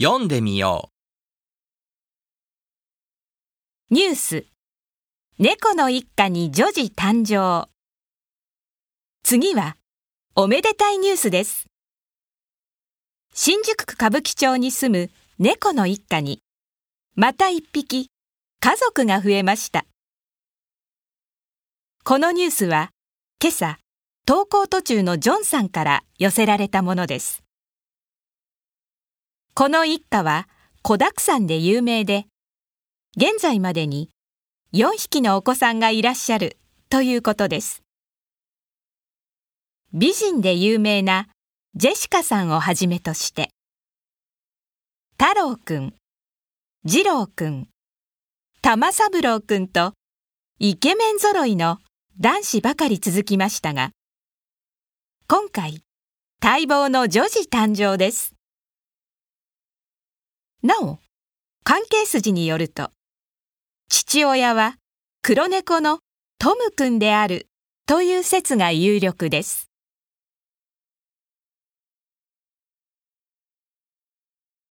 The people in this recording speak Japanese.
読んでみよう。ニュース。猫の一家に女児誕生。次はおめでたいニュースです。新宿区歌舞伎町に住む猫の一家にまた一匹家族が増えました。このニュースは今朝登校途中のジョンさんから寄せられたものです。この一家は子沢山で有名で現在までに4匹のお子さんがいらっしゃるということです。美人で有名なジェシカさんをはじめとして太郎くん次郎くん玉三郎くんとイケメン揃いの男子ばかり続きましたが今回待望の女児誕生です。なお関係筋によると父親は黒猫のトムくんであるという説が有力です。